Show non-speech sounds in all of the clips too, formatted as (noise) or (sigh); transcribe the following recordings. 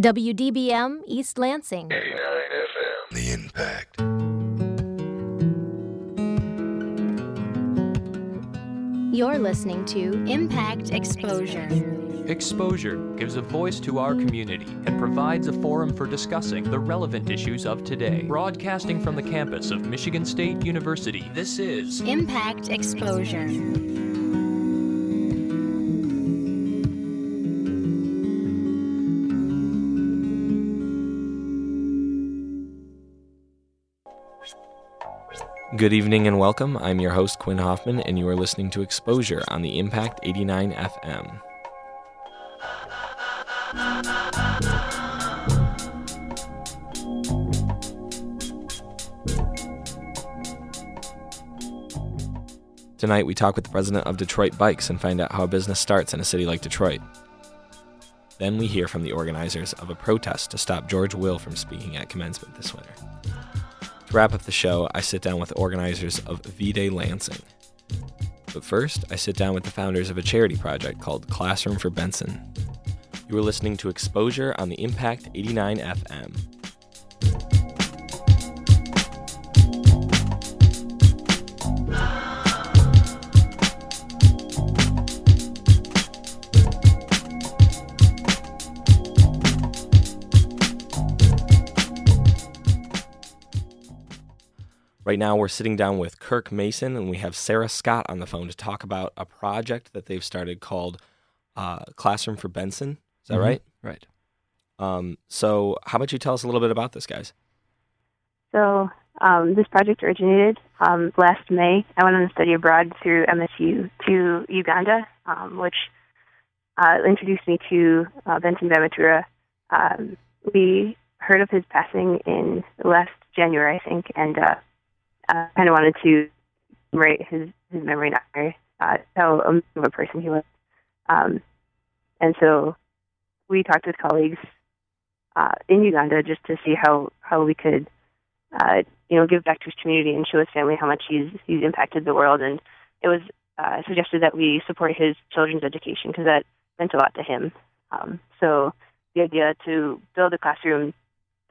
WDBM East Lansing. 89 FM. The Impact. You're listening to Impact Exposure. Exposure gives a voice to our community and provides a forum for discussing the relevant issues of today. Broadcasting from the campus of Michigan State University, this is Impact Exposure. Good evening and welcome. I'm your host, Quinn Hoffman, and you are listening to Exposure on the Impact 89 FM. Tonight, we talk with the president of Detroit Bikes and find out how a business starts in a city like Detroit. Then we hear from the organizers of a protest to stop George Will from speaking at commencement this winter. To wrap up the show, I sit down with organizers of V Day Lansing. But first, I sit down with the founders of a charity project called Classroom for Benson. You are listening to Exposure on the Impact 89 FM. Ah. Right now, we're sitting down with Kirk Mason, and we have Sarah Scott on the phone to talk about a project that they've started called uh, Classroom for Benson. Is that Mhm. right? Right. Um, so, how about you tell us a little bit about this, guys? So um, this project originated um, last May. I went on a study abroad through MSU to Uganda, um, which uh, introduced me to uh, Benson Bamatura. Um, we heard of his passing in last January, I think, and uh, kind of wanted to write his, his memory and honor uh, how amazing of a person he was. Um, and so we talked with colleagues uh, in Uganda just to see how, how we could uh, you know, give back to his community and show his family how much he's he's impacted the world. And it was uh, suggested that we support his children's education because that meant a lot to him. Um, so the idea to build a classroom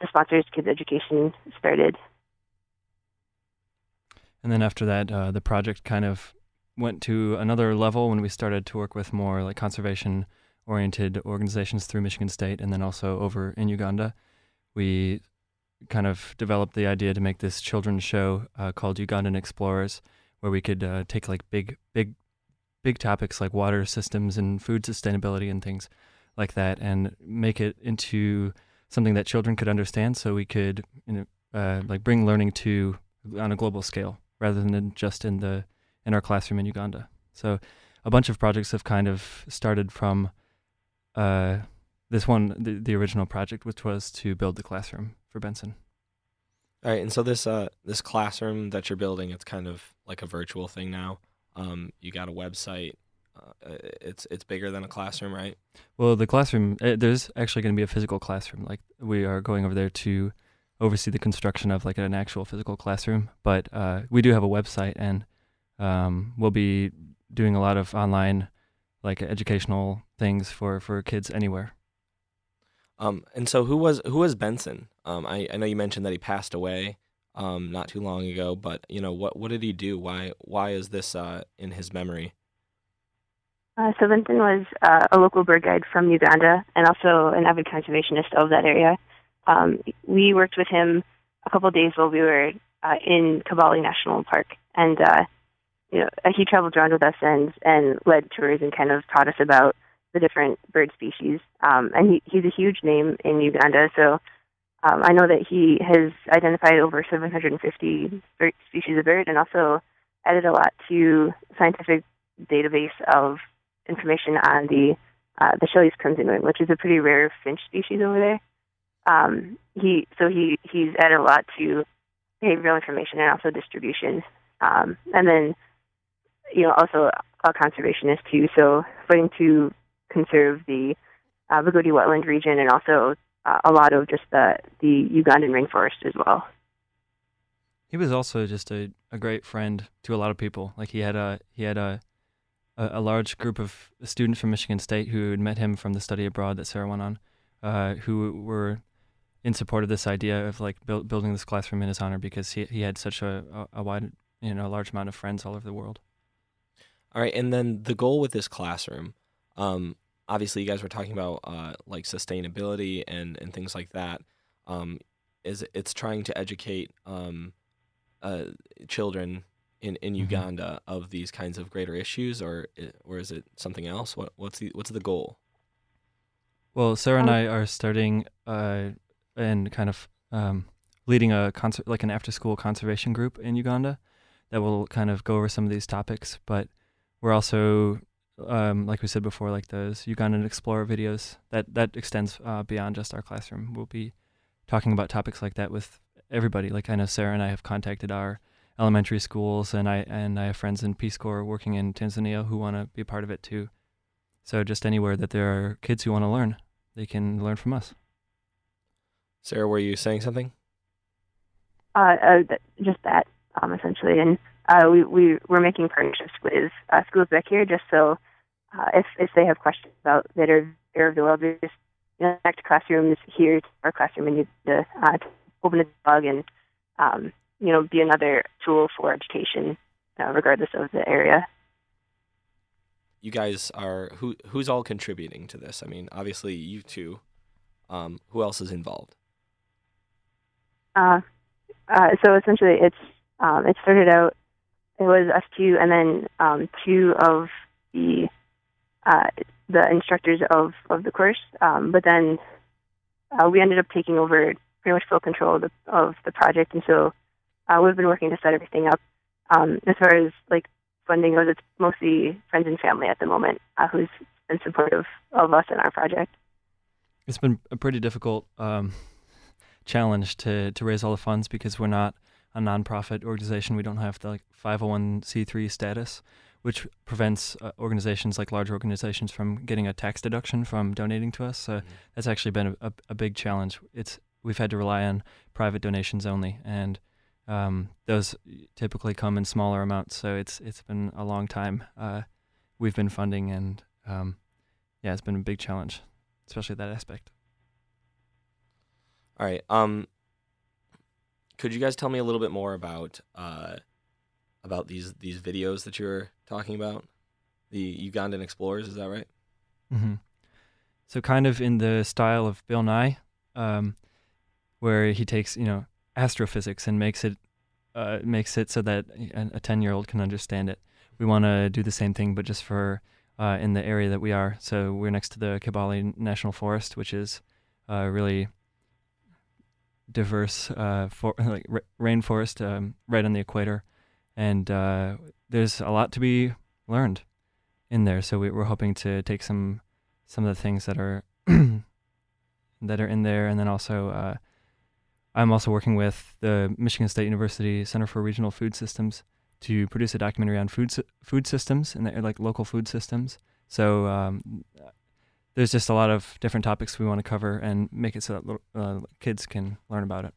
to sponsor his kids' education started. And then after that, uh, the project kind of went to another level when we started to work with more like conservation oriented organizations through Michigan State and then also over in Uganda. We kind of developed the idea to make this children's show uh, called Ugandan Explorers, where we could uh, take like big, big, big topics like water systems and food sustainability and things like that, and make it into something that children could understand, so we could, you know, uh, like bring learning to on a global scale rather than just in the in our classroom in Uganda. So a bunch of projects have kind of started from uh, this one, the, the original project, which was to build the classroom for Benson. All right, and so this uh this classroom that you're building, it's kind of like a virtual thing now. Um, you got a website. Uh, it's it's bigger than a classroom, right? Well, the classroom, uh, there's actually going to be a physical classroom. Like we are going over there to oversee the construction of like an actual physical classroom. But uh, we do have a website, and um, we'll be doing a lot of online, like educational things for for kids anywhere. Um, and so who was who was Benson? Um, I, I know you mentioned that he passed away um not too long ago, but you know what what did he do? Why why is this uh in his memory? Uh, so Benson was uh, a local bird guide from Uganda and also an avid conservationist of that area. Um, we worked with him a couple of days while we were uh, in Kibale National Park, and uh, you know he traveled around with us and and led tours and kind of taught us about the different bird species. Um, and he, he's a huge name in Uganda, so um, I know that he has identified over 750 bird, species of bird and also added a lot to scientific database of information on the uh, the Shelley's crimson wing, which is a pretty rare finch species over there. Um, he so he he's added a lot to behavioral information and also distribution, um, and then you know also a conservationist too. So fighting to conserve the uh, wetland region and also uh, a lot of just the the Ugandan rainforest as well. He was also just a, a great friend to a lot of people. Like he had a he had a a, a large group of students from Michigan State who had met him from the study abroad that Sarah went on. uh, who were in support of this idea of like build, building this classroom in his honor because he he had such a, a, a wide you know large amount of friends all over the world. All right, and then the goal with this classroom, um, obviously, you guys were talking about uh, like sustainability and and things like that. Um, is it's trying to educate um, uh, children in, in Mhm. Uganda of these kinds of greater issues, or or is it something else? What what's the what's the goal? Well, Sarah and Um, I are starting uh, and kind of um, leading a concert like an after school conservation group in Uganda that will kind of go over some of these topics. But we're also, um, like we said before, like those Ugandan Explorer videos that that extends uh, beyond just our classroom. We'll be talking about topics like that with everybody. Like I know Sarah and I have contacted our elementary schools, and I and I have friends in Peace Corps working in Tanzania who want to be a part of it too. So just anywhere that there are kids who want to learn, they can learn from us. Sarah, were you saying something? Uh, uh, just that, um, essentially. And uh, we, we, we're making partnerships with uh, schools back here just so uh, if, if they have questions about that of the world, they just you know, back to classrooms here to our classroom and you to, uh, to open a bug and, um, you know, be another tool for education uh, regardless of the area. You guys are who who's all contributing to this? I mean, obviously you two. Um, who else is involved? Uh, uh, so essentially, it's um, it started out. It was us two, and then um, two of the uh, the instructors of of the course. Um, but then uh, we ended up taking over pretty much full control of the of the project, and so uh, we've been working to set everything up. Um, as far as like funding goes, it's mostly friends and family at the moment uh, who's been supportive of us and our project. It's been a pretty difficult um, challenge to to raise all the funds because we're not a nonprofit organization. We don't have the like 501c3 status, which prevents uh, organizations like large organizations from getting a tax deduction from donating to us. So that's actually been a, a, a big challenge. It's we've had to rely on private donations only, and um, those typically come in smaller amounts. So it's it's been a long time. Uh, we've been funding, and um, yeah, it's been a big challenge, especially that aspect. All right. Um, could you guys tell me a little bit more about uh, about these these videos that you're talking about? The Ugandan explorers, is that right? hmm So kind of in the style of Bill Nye, um, where he takes you know astrophysics and makes it uh, makes it so that a ten year old can understand it. We want to do the same thing, but just for uh, in the area that we are. So we're next to the Kibale National Forest, which is uh, really diverse uh, for (laughs) like ra- rainforest um, right on the equator, and uh, there's a lot to be learned in there. So we, we're hoping to take some some of the things that are (clears throat) that are in there, and then also uh, I'm also working with the Michigan State University Center for Regional Food Systems to produce a documentary on food food systems and like local food systems. So um, there's just a lot of different topics we want to cover and make it so that little, uh, kids can learn about it.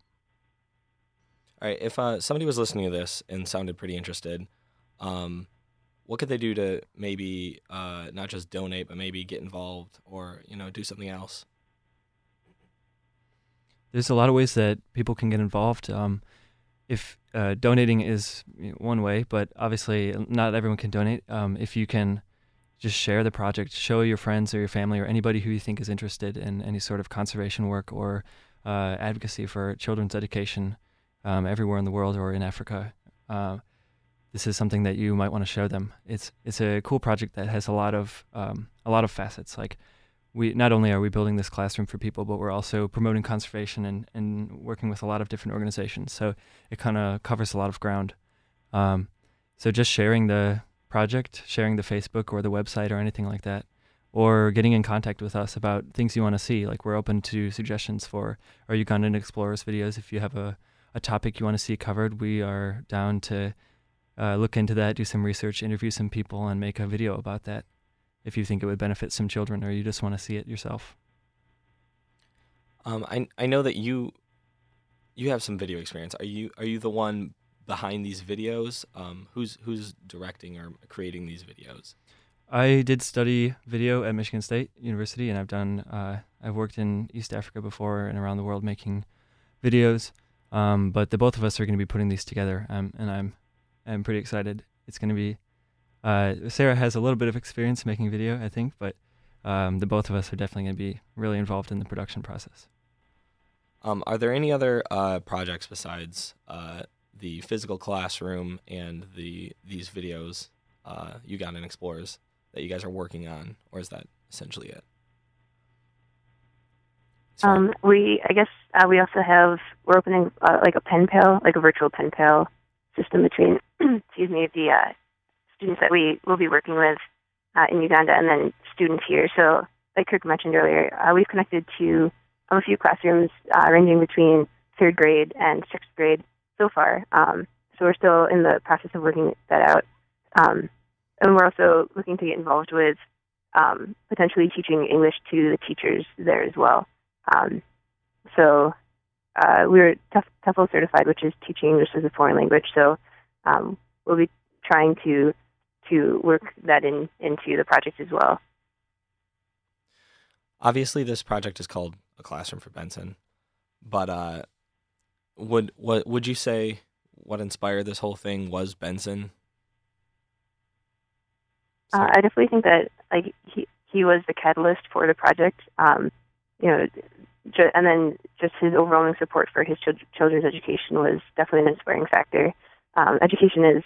All right. If uh, somebody was listening to this and sounded pretty interested, um, what could they do to maybe uh, not just donate, but maybe get involved or you know do something else? there's a lot of ways that people can get involved. Um, if uh, donating is one way, but obviously not everyone can donate. Um, if you can just share the project, show your friends or your family or anybody who you think is interested in any sort of conservation work or uh, advocacy for children's education um, everywhere in the world or in Africa. Uh, this is something that you might want to show them. It's it's a cool project that has a lot of um, a lot of facets. Like we not only are we building this classroom for people, but we're also promoting conservation and, and working with a lot of different organizations. So it kind of covers a lot of ground. Um, so just sharing the project, sharing the Facebook or the website or anything like that, or getting in contact with us about things you want to see. Like we're open to suggestions for our Ugandan Explorers videos. If you have a, a topic you want to see covered, we are down to uh, look into that, do some research, interview some people, and make a video about that if you think it would benefit some children or you just want to see it yourself. Um, I I know that you you have some video experience. Are you are you the one behind these videos? Um, who's who's directing or creating these videos? I did study video at Michigan State University, and I've done. Uh, I've worked in East Africa before and around the world making videos. Um, but the both of us are going to be putting these together, um, and I'm I'm pretty excited. It's going to be. Uh, Sarah has a little bit of experience making video, I think, but um, the both of us are definitely going to be really involved in the production process. Um, are there any other uh, projects besides uh, the physical classroom and the these videos, uh, Ugandan Explorers, that you guys are working on, or is that essentially it? Um, we, I guess, uh, we also have we're opening uh, like a pen pal, like a virtual pen pal system between, (clears throat) excuse me, the uh, students that we will be working with uh, in Uganda and then students here. So, like Kirk mentioned earlier, uh, we've connected to a few classrooms uh, ranging between third grade and sixth grade so far. Um, so we're still in the process of working that out. Um, and we're also looking to get involved with um, potentially teaching English to the teachers there as well. Um, so uh, we are TEFL certified, which is teaching English as a foreign language. So um, we'll be trying to to work that in into the project as well. Obviously, this project is called a classroom for Benson, but uh, would what would you say what inspired this whole thing was Benson? Uh, I definitely think that like he he was the catalyst for the project. Um, you know, ju- and then just his overwhelming support for his ch- children's education was definitely an inspiring factor. Um, education is,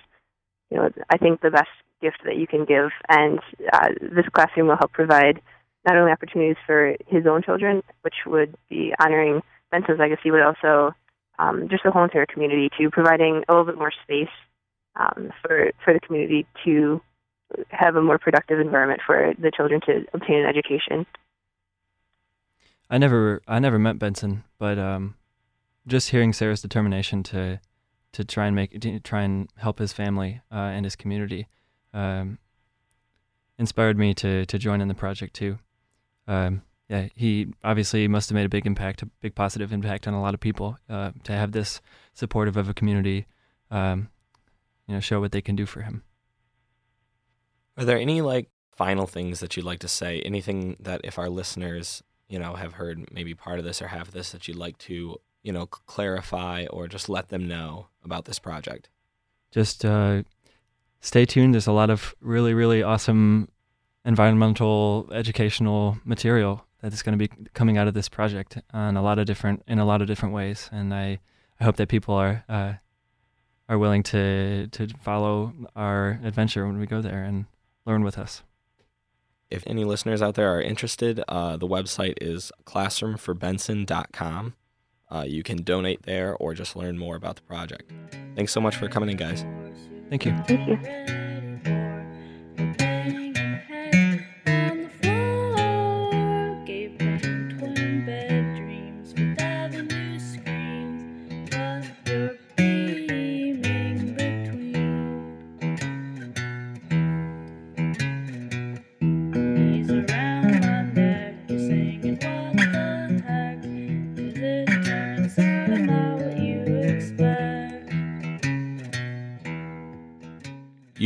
you know, I think the best gift that you can give, and uh, this classroom will help provide not only opportunities for his own children, which would be honoring Benson's legacy, but also um, just the whole entire community to providing a little bit more space um, for for the community to have a more productive environment for the children to obtain an education. I never I never met Benson, but um, just hearing Sarah's determination to to try and make to try and help his family uh, and his community um, inspired me to to join in the project too. Um, yeah, he obviously must have made a big impact, a big positive impact on a lot of people. Uh, to have this supportive of a community, um, you know, show what they can do for him. Are there any like final things that you'd like to say? Anything that if our listeners you know, have heard maybe part of this or half of this that you'd like to, you know, clarify or just let them know about this project? Just uh, stay tuned. There's a lot of really, really awesome environmental educational material that is going to be coming out of this project on a lot of different in a lot of different ways, and I, I hope that people are uh, are willing to to follow our adventure when we go there and learn with us. If any listeners out there are interested, uh, the website is classroomforbenson.com. Uh, you can donate there or just learn more about the project. Thanks so much for coming in, guys. Thank you. Thank you.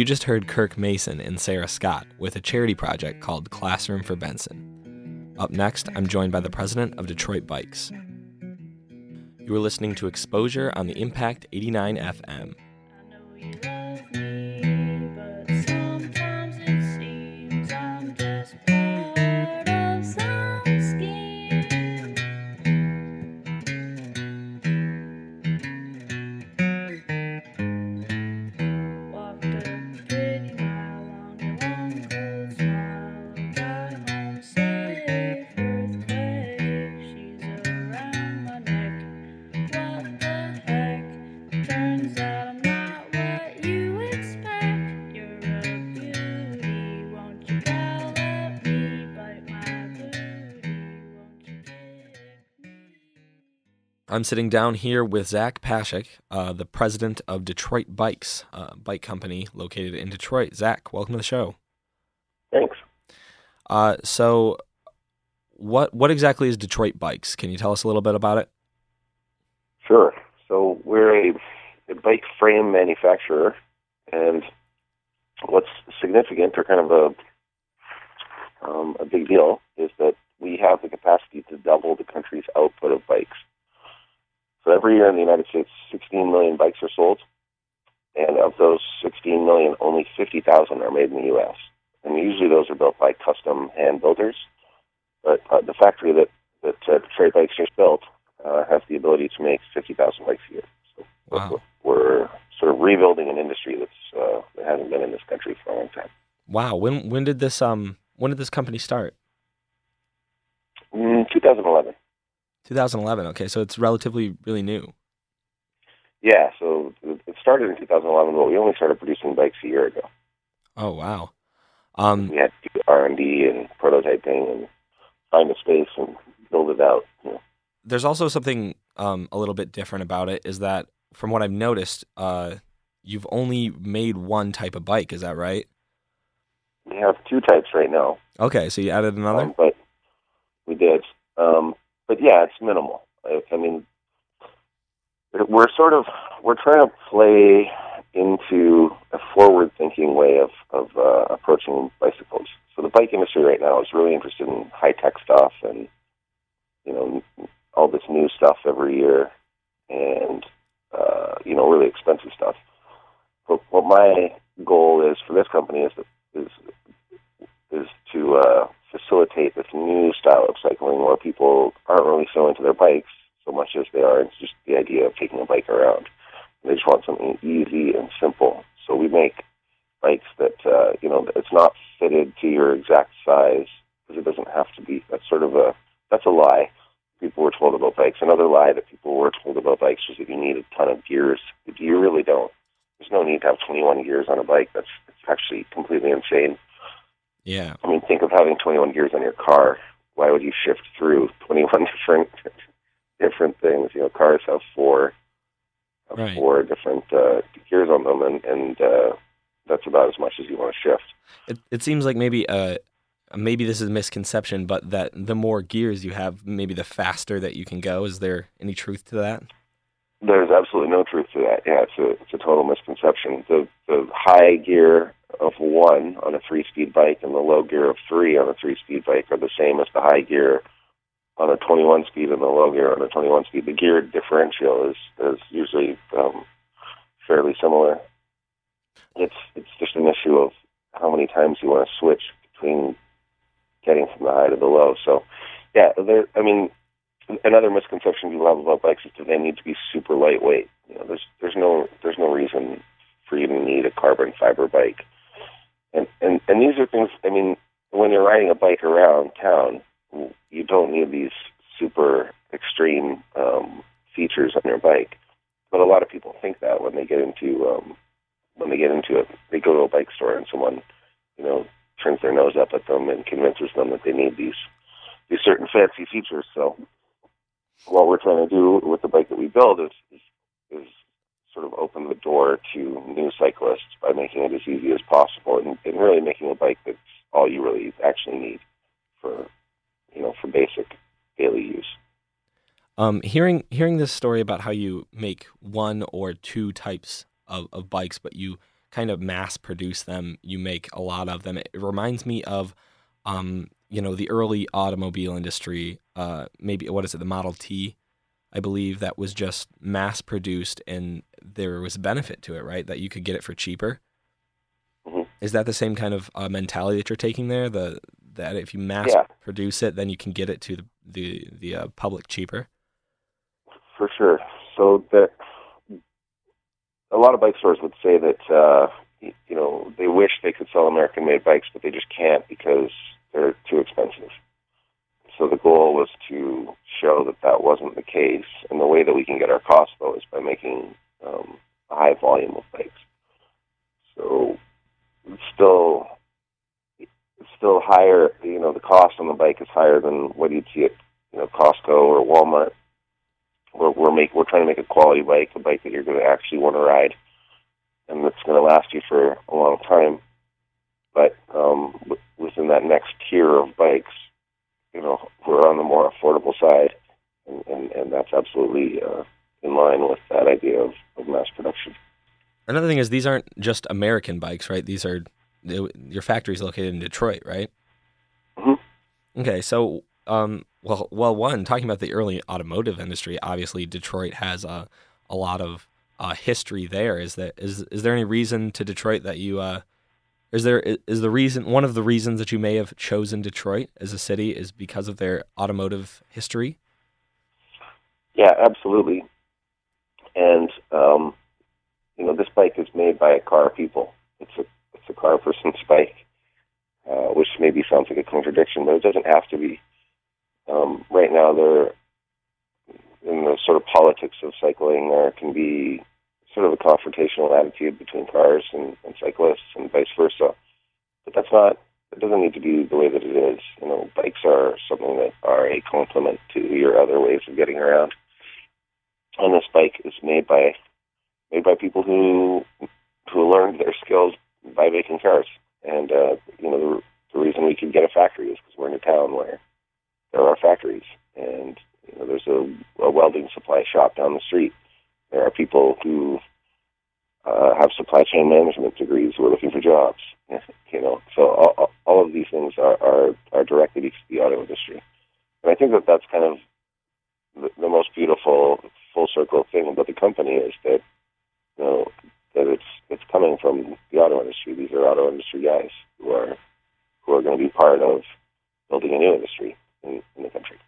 You just heard Kirk Mason and Sarah Scott with a charity project called Classroom for Benson. Up next, I'm joined by the president of Detroit Bikes. You are listening to Exposure on the Impact 89 FM. I'm sitting down here with Zach Pashak, uh, the president of Detroit Bikes, a bike company located in Detroit. Zach, welcome to the show. Thanks. Uh, so, what what exactly is Detroit Bikes? Can you tell us a little bit about it? Sure. So we're a, a bike frame manufacturer, and what's significant, or kind of a um, a big deal is that we have the capacity to double the country's output of bikes. So every year in the United States, 16 million bikes are sold, and of those 16 million, only 50,000 are made in the U.S. And usually those are built by custom hand builders. But uh, the factory that that uh, Detroit Bikes just built uh, has the ability to make 50,000 bikes a year. So Wow. we're sort of rebuilding an industry that's uh, that hasn't been in this country for a long time. Wow. When when did this um when did this company start? Mm, 2011. 2011. Okay, so it's relatively really new. Yeah, so it started in 2011, but we only started producing bikes a year ago. Oh wow. Um, We had to do R&D and prototyping and find a space and build it out. You know. there's also something um, a little bit different about it is that from what I've noticed, uh, you've only made one type of bike. Is that right? We have two types right now, Okay, so you added another. um, but we did. Yeah, it's minimal. I, I mean, we're sort of we're trying to play into a forward-thinking way of of uh, approaching bicycles. So the bike industry right now is really interested in high-tech stuff and you know all this new stuff every year, and uh, you know really expensive stuff. But what my goal is for this company is to, is is to uh, facilitate this new style of cycling where people aren't really so into their bikes so much as they are it's just the idea of taking a bike around. They just want something easy and simple. So we make bikes that uh, you know it's not fitted to your exact size because it doesn't have to be. That's sort of a that's a lie people were told about bikes. Another lie that people were told about bikes was that you need a ton of gears. You really don't. There's no need to have 21 gears on a bike. That's it's actually completely insane. Yeah. I mean, think of having 21 gears on your car. Why would you shift through 21 (laughs) different different things? You know, cars have four have Right. four different uh, gears on them, and and uh, that's about as much as you want to shift. It it seems like maybe uh maybe this is a misconception, but that the more gears you have, maybe the faster that you can go. Is there any truth to that? There's absolutely no truth to that. Yeah, it's a it's a total misconception. The the high gear of one on a three speed bike and the low gear of three on a three speed bike are the same as the high gear on a 21 speed and the low gear on a 21 speed. The gear differential is is usually um, fairly similar. It's it's just an issue of how many times you want to switch between getting from the high to the low. So, yeah, there. I mean, another misconception people have about bikes is that they need to be super lightweight. You know, there's there's no there's no reason for you to need a carbon fiber bike. And and and these are things. I mean, when you're riding a bike around town, you don't need these super extreme um, features on your bike. But a lot of people think that when they get into um, when they get into it, they go to a bike store and someone, you know, turns their nose up at them and convinces them that they need these these certain fancy features. So what we're trying to do with the bike that we build is, is is sort of open the door to new cyclists by making it as easy as possible and, and really making a bike that's all you really actually need for you know for basic daily use. Um, hearing hearing this story about how you make one or two types of, of bikes, but you kind of mass produce them, you make a lot of them. It reminds me of, um, you know, the early automobile industry. Uh, maybe what is it, the Model T, I believe that was just mass produced, and there was a benefit to it, right? That you could get it for cheaper. Mhm. Is that the same kind of uh, mentality that you're taking there? The that if you mass Yeah. produce it, then you can get it to the the, the uh, public cheaper. For sure. So that a lot of bike stores would say that uh, you know they wish they could sell American-made bikes, but they just can't because they're too expensive. So the goal was to show that that wasn't the case, and the way that we can get our costs low is by making um, a high volume of bikes. So it's still it's still higher. You know, the cost on the bike is higher than what you'd see at you know Costco or Walmart we're we're make we're trying to make a quality bike, a bike that you're going to actually want to ride, and that's going to last you for a long time. But um, within that next tier of bikes, you know, we're on the more affordable side, and and, and that's absolutely uh, in line with that idea of, of mass production. Another thing is these aren't just American bikes, right? These are they- your factory's located in Detroit, right? Mhm. Okay, so um, well, well, one talking about the early automotive industry. Obviously, Detroit has a a lot of uh, history there. Is that is is there any reason to Detroit that you uh, is there is the reason one of the reasons that you may have chosen Detroit as a city is because of their automotive history? Yeah, absolutely. And um, you know, this bike is made by a car people. It's a it's a car person's bike, uh, which maybe sounds like a contradiction, but it doesn't have to be. Um, right now, there in the sort of politics of cycling, there can be sort of a confrontational attitude between cars and, and cyclists, and vice versa. But that's not. It doesn't need to be the way that it is. You know, bikes are something that are a complement to your other ways of getting around. And this bike is made by made by people who who learned their skills by making cars. And uh, you know, the, the reason we can get a factory is because we're in a town where there are factories, and you know, there's a, a welding supply shop down the street. There are people who uh, have supply chain management degrees who are looking for jobs. (laughs) you know, so all, all of these things are, are are directly to the auto industry, and I think that that's kind of the, the most beautiful full circle thing about the company is that you know that it's it's coming from the auto industry. These are auto industry guys who are who are going to be part of building a new industry in, in the country.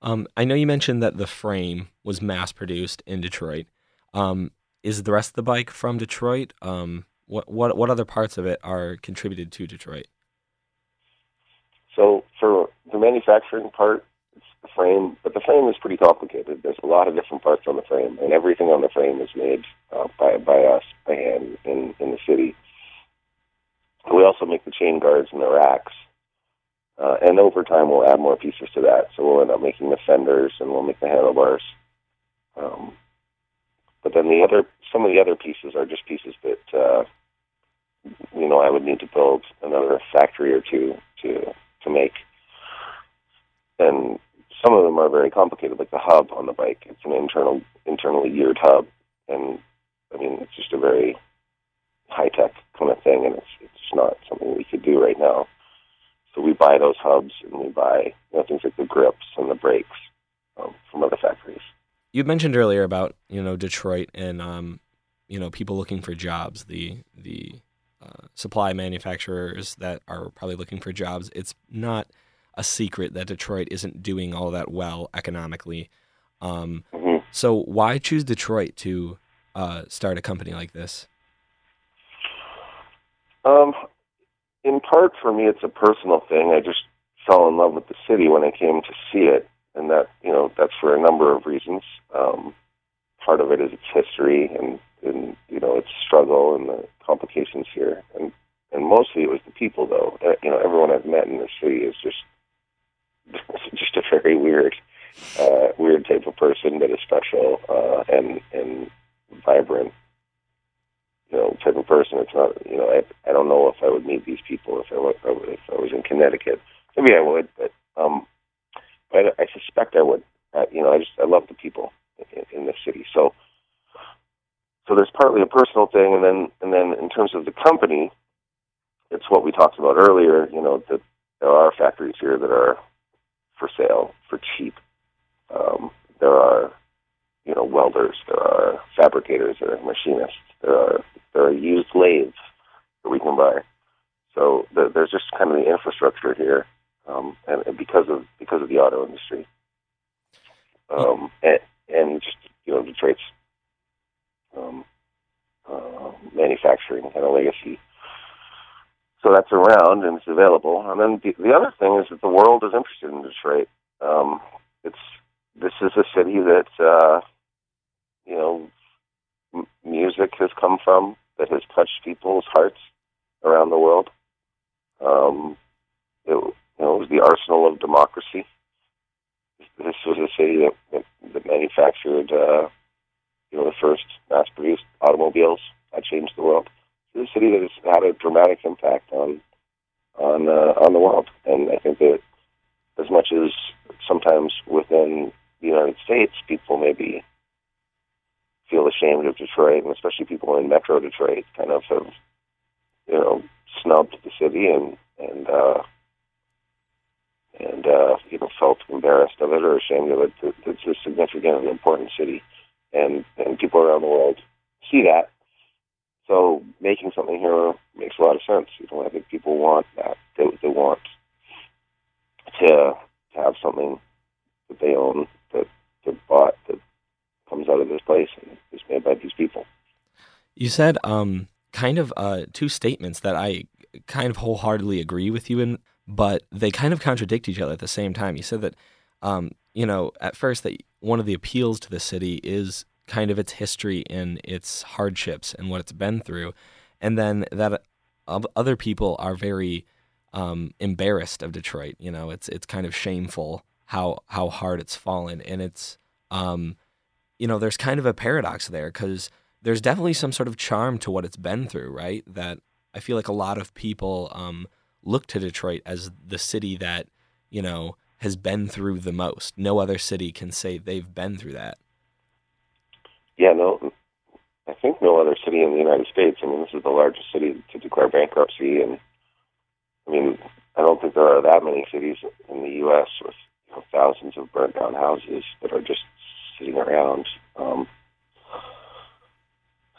Um, I know you mentioned that the frame was mass produced in Detroit. Um, is the rest of the bike from Detroit? Um, what what what other parts of it are contributed to Detroit? So for the manufacturing part, it's the frame, but the frame is pretty complicated. There's a lot of different parts on the frame, and everything on the frame is made uh, by by us by hand in in the city. We also make the chain guards and the racks, uh, and over time we'll add more pieces to that. So we'll end up making the fenders and we'll make the handlebars. Um, but then the other, some of the other pieces are just pieces that uh, you know I would need to build another factory or two to to make. And some of them are very complicated, like the hub on the bike. It's an internal, internally geared hub, and I mean it's just a very high tech kind of thing, and it's it's not something we could do right now. So we buy those hubs, and we buy you know, things like the grips and the brakes um, from other factories. You mentioned earlier about you know Detroit and um, you know people looking for jobs. The the uh, supply manufacturers that are probably looking for jobs. It's not a secret that Detroit isn't doing all that well economically. Um, mm-hmm. So why choose Detroit to uh, start a company like this? Um, in part for me, it's a personal thing. I just fell in love with the city when I came to see it, and that you know that's for a number of reasons. Um, part of it is its history and, and you know its struggle and the complications here, and and mostly it was the people though. Uh, you know, everyone I've met in the city is just (laughs) just a very weird, uh, weird type of person that is special uh, and and vibrant you know, type of person. It's not, you know, I, I don't know if I would meet these people if I, was, if I was in Connecticut. Maybe I would, but um, but I, I suspect I would. Uh, you know, I just I love the people in, in the city. So so there's partly a personal thing, and then and then in terms of the company, it's what we talked about earlier. You know, that there are factories here that are for sale for cheap. Um, there are you know welders, there are fabricators, there are machinists, there are there are used lathes that we can buy. So the, there's just kind of the infrastructure here, um, and, and because of because of the auto industry, um, and, and just you know Detroit's um, uh, manufacturing kind of legacy. So that's around and it's available. And then the, the other thing is that the world is interested in Detroit. Um, it's this is a city that uh, you know m- music has come from that has touched people's hearts around the world. Um, it, you know, it was the arsenal of democracy. This was a city that, that, that manufactured, uh, you know, the first mass-produced automobiles that changed the world. It's a city that has had a dramatic impact on on uh, on the world, and I think that as much as sometimes within the United States, people maybe feel ashamed of Detroit, and especially people in Metro Detroit kind of have, you know, snubbed the city and and uh, and uh, you know felt embarrassed of it or ashamed of it. It's a significant and important city, and and people around the world see that. So making something here makes a lot of sense. You know, I think people want that. They they want to to have something that they own that that bought that comes out of this place and is made by these people. You said um kind of uh two statements that I kind of wholeheartedly agree with you in, but they kind of contradict each other at the same time. You said that um you know at first that one of the appeals to the city is kind of its history and its hardships and what it's been through, and then that other people are very um, embarrassed of Detroit. You know, it's it's kind of shameful how how hard it's fallen, and it's um, you know, there's kind of a paradox there because there's definitely some sort of charm to what it's been through, right? That I feel like a lot of people um, look to Detroit as the city that you know has been through the most. No other city can say they've been through that. Yeah, no, I think no other city in the United States. I mean, this is the largest city to declare bankruptcy, and I mean, I don't think there are that many cities in the U.S. with you know, thousands of burnt down houses that are just around. Um,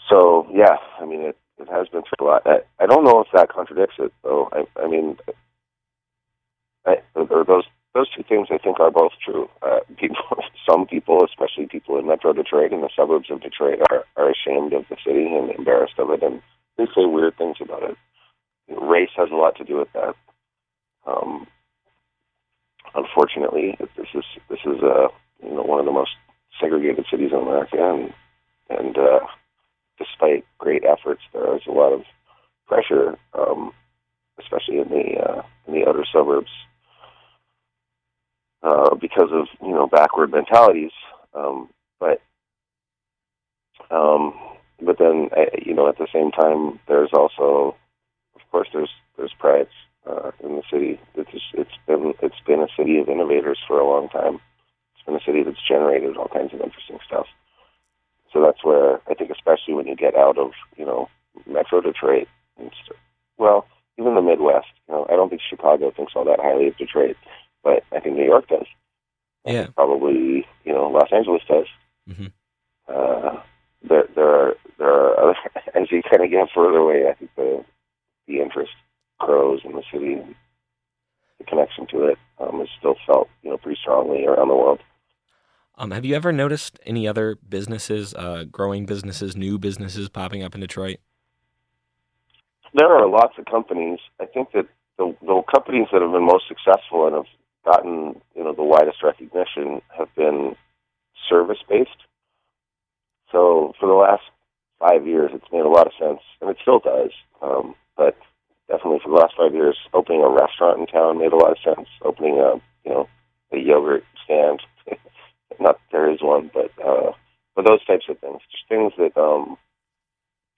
so yeah, I mean, it it has been through a lot. I, I don't know if that contradicts it, though. I I mean, I, or those those two things I think are both true. Uh, people, (laughs) some people, especially people in Metro Detroit and the suburbs of Detroit, are are ashamed of the city and embarrassed of it, and they say weird things about it. Race has a lot to do with that. Um, unfortunately, this is this is uh, you know one of the most segregated cities in America, and and uh, despite great efforts, there is a lot of pressure, um, especially in the uh, in the outer suburbs uh, because of you know backward mentalities. Um, but um, but then you know at the same time, there's also, of course, there's there's pride uh, in the city. It's it's been it's been a city of innovators for a long time. It's been a city that's generated all kinds of interesting stuff. So that's where I think, especially when you get out of you know Metro Detroit, and st- well, even the Midwest. You know, I don't think Chicago thinks all that highly of Detroit but I think New York does. Yeah. Probably, you know, Los Angeles does. Mm-hmm. Uh, there, there are, there are other, as you kind of get further away, I think the, the interest grows in the city. And the connection to it um, is still felt, you know, pretty strongly around the world. Um, have you ever noticed any other businesses, uh, growing businesses, new businesses popping up in Detroit? There are lots of companies. I think that the, the companies that have been most successful and have gotten you know the widest recognition have been service based. So for the last five years, it's made a lot of sense, and it still does. Um, but definitely for the last five years, opening a restaurant in town made a lot of sense. Opening a you know a yogurt stand, not there is one, but uh, but those types of things, just things that um,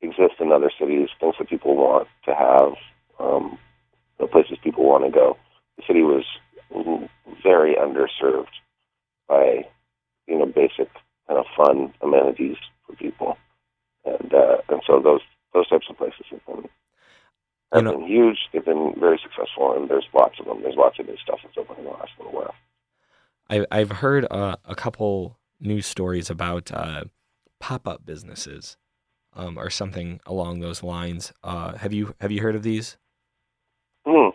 exist in other cities, things that people want to have, um, the places people want to go. The city was very underserved by you know basic kind of fun amenities for people, and uh, and so those those types of places have been have you know, been huge. They've been very successful, and there's lots of them. There's lots of new stuff that's opened in the last little while. I, I've heard uh, a couple news stories about uh, pop-up businesses, um, or something along those lines. Uh, have you have you heard of these? Hmm.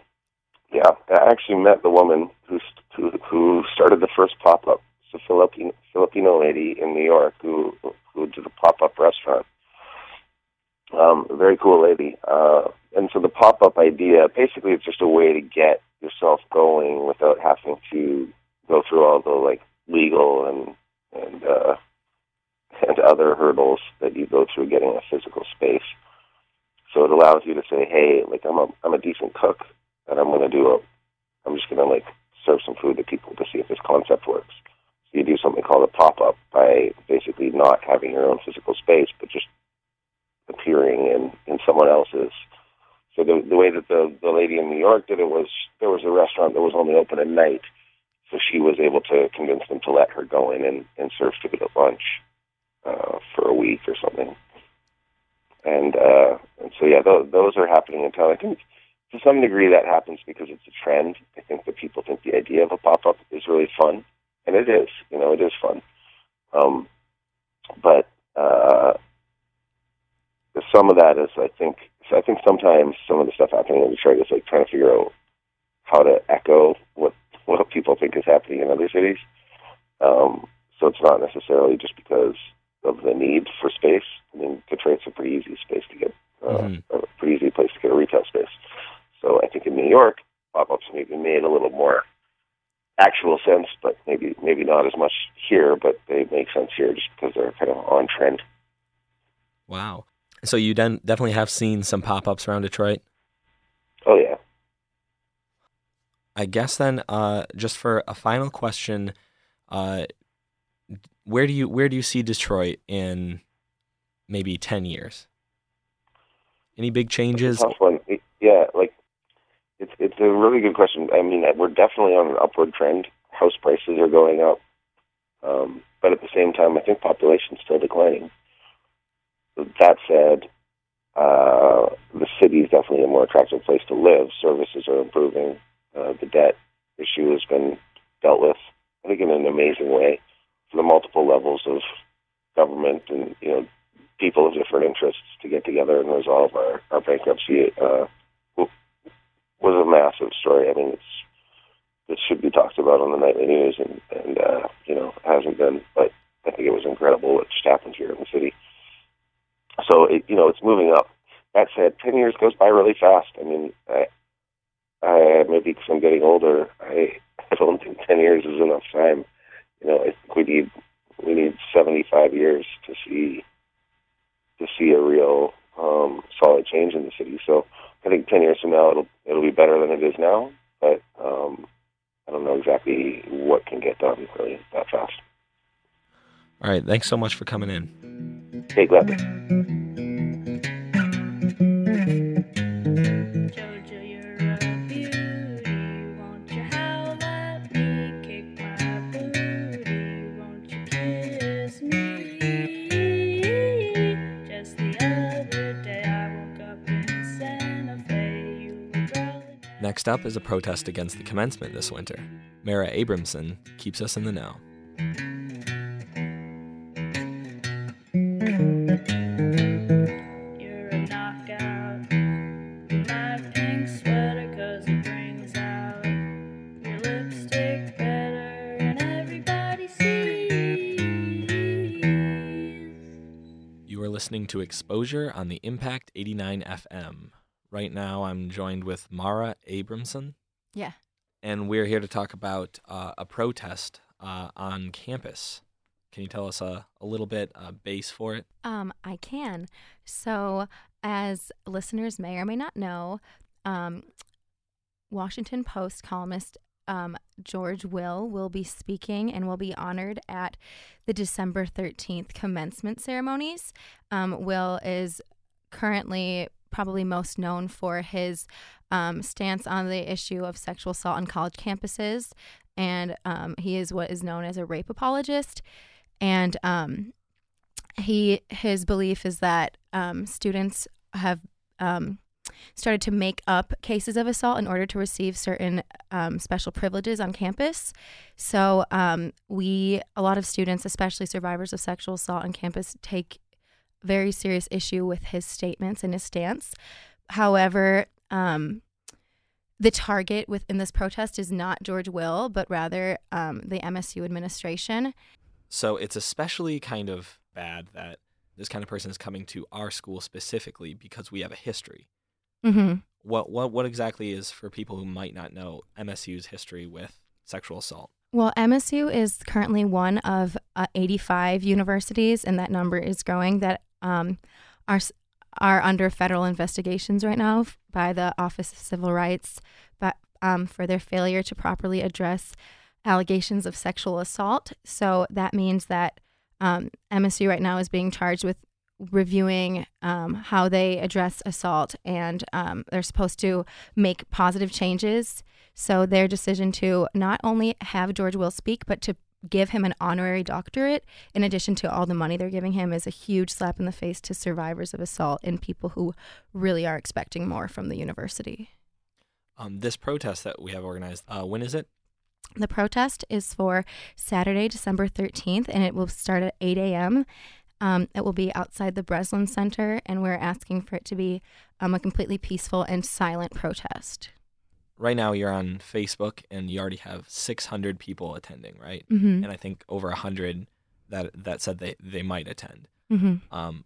Yeah, I actually met the woman who who, who started the first pop up. It's a Filipino Filipino lady in New York who who did a pop up restaurant. Um, very cool lady. Uh, and so the pop up idea, basically, it's just a way to get yourself going without having to go through all the like legal and uh, and other hurdles that you go through getting a physical space. So it allows you to say, hey, like I'm a I'm a decent cook, and I'm to do a, I'm just going to like serve some food to people to see if this concept works. So you do something called a pop up by basically not having your own physical space, but just appearing in in someone else's. So the the way that the the lady in New York did it was there was a restaurant that was only open at night, so she was able to convince them to let her go in and and serve food at lunch uh, for a week or something. And uh, and so yeah, those, those are happening in town. I think to some degree that happens because it's a trend. I think that people think the idea of a pop up is really fun, and it is. You know, it is fun. Um, but uh, some of that is, I think, I think sometimes some of the stuff happening in Detroit is like trying to figure out how to echo what what people think is happening in other cities. Um, so it's not necessarily just because of the need for space. I mean, Detroit's a pretty easy space to get, uh, Mhm. a pretty easy place to get a retail space. So I think in New York, pop-ups maybe made a little more actual sense, but maybe maybe not as much here. But they make sense here just because they're kind of on trend. Wow. So you then definitely have seen some pop ups around Detroit. Oh yeah. I guess then, uh, just for a final question, uh, where do you where do you see Detroit in maybe ten years? Any big changes? Tough one. It- yeah, like it's it's a really good question. I mean, we're definitely on an upward trend. House prices are going up, um, but at the same time, I think population's still declining. That said, uh, the city is definitely a more attractive place to live. Services are improving. Uh, the debt issue has been dealt with, I think, in an amazing way for the multiple levels of government and you know people of different interests to get together and resolve our, our bankruptcy uh, was a massive story. I mean, it's it should be talked about on the nightly news, and and uh, you know hasn't been, but I think it was incredible what just happened here in the city. So it, you know it's moving up. That said, ten years goes by really fast. I mean, I maybe because I'm getting older, I (laughs) I don't think ten years is enough time. You know, I think we need we need 75 years to see to see a real um, solid change in the city. So I think 10 years from now it'll it'll be better than it is now, but um, I don't know exactly what can get done really that fast. All right. Thanks so much for coming in. Hey, gladly. Next up is a protest against the commencement this winter. Mara Abramson keeps us in the know. You're a knockout. My pink sweater, cause it brings out your lipstick better, and everybody sees. You are listening to Exposure on the Impact 89 FM. Right now, I'm joined with Mara Abramson, Yeah. and we're here to talk about uh, a protest uh, on campus. Can you tell us a, a little bit uh, base for it? Um, I can. So, as listeners may or may not know, um, Washington Post columnist um, George Will will be speaking and will be honored at the December 13th commencement ceremonies. Um, Will is currently probably most known for his um, stance on the issue of sexual assault on college campuses, and um, he is what is known as a rape apologist. And um, he his belief is that um, students have um, started to make up cases of assault in order to receive certain um, special privileges on campus. So um, we, a lot of students, especially survivors of sexual assault on campus, take very serious issue with his statements and his stance. However, um, the target within this protest is not George Will, but rather um, the MSU administration. So it's especially kind of bad that this kind of person is coming to our school specifically because we have a history. Mm-hmm. What what what exactly is for people who might not know MSU's history with sexual assault? Well, MSU is currently one of uh, 85 universities, and that number is growing. That um, are are under federal investigations right now by the Office of Civil Rights, but um, for their failure to properly address allegations of sexual assault. So that means that um, MSU right now is being charged with reviewing um, how they address assault, and um, they're supposed to make positive changes. So their decision to not only have George Will speak, but to give him an honorary doctorate in addition to all the money they're giving him is a huge slap in the face to survivors of assault and people who really are expecting more from the university. Um, this protest that we have organized, uh, when is it? The protest is for Saturday, December 13th, and it will start at 8 a.m. Um, it will be outside the Breslin Center, and we're asking for it to be um, a completely peaceful and silent protest. Right now, you're on Facebook, and you already have 600 people attending, right? Mm-hmm. And I think over 100 that that said they, they might attend. Mm-hmm. Um,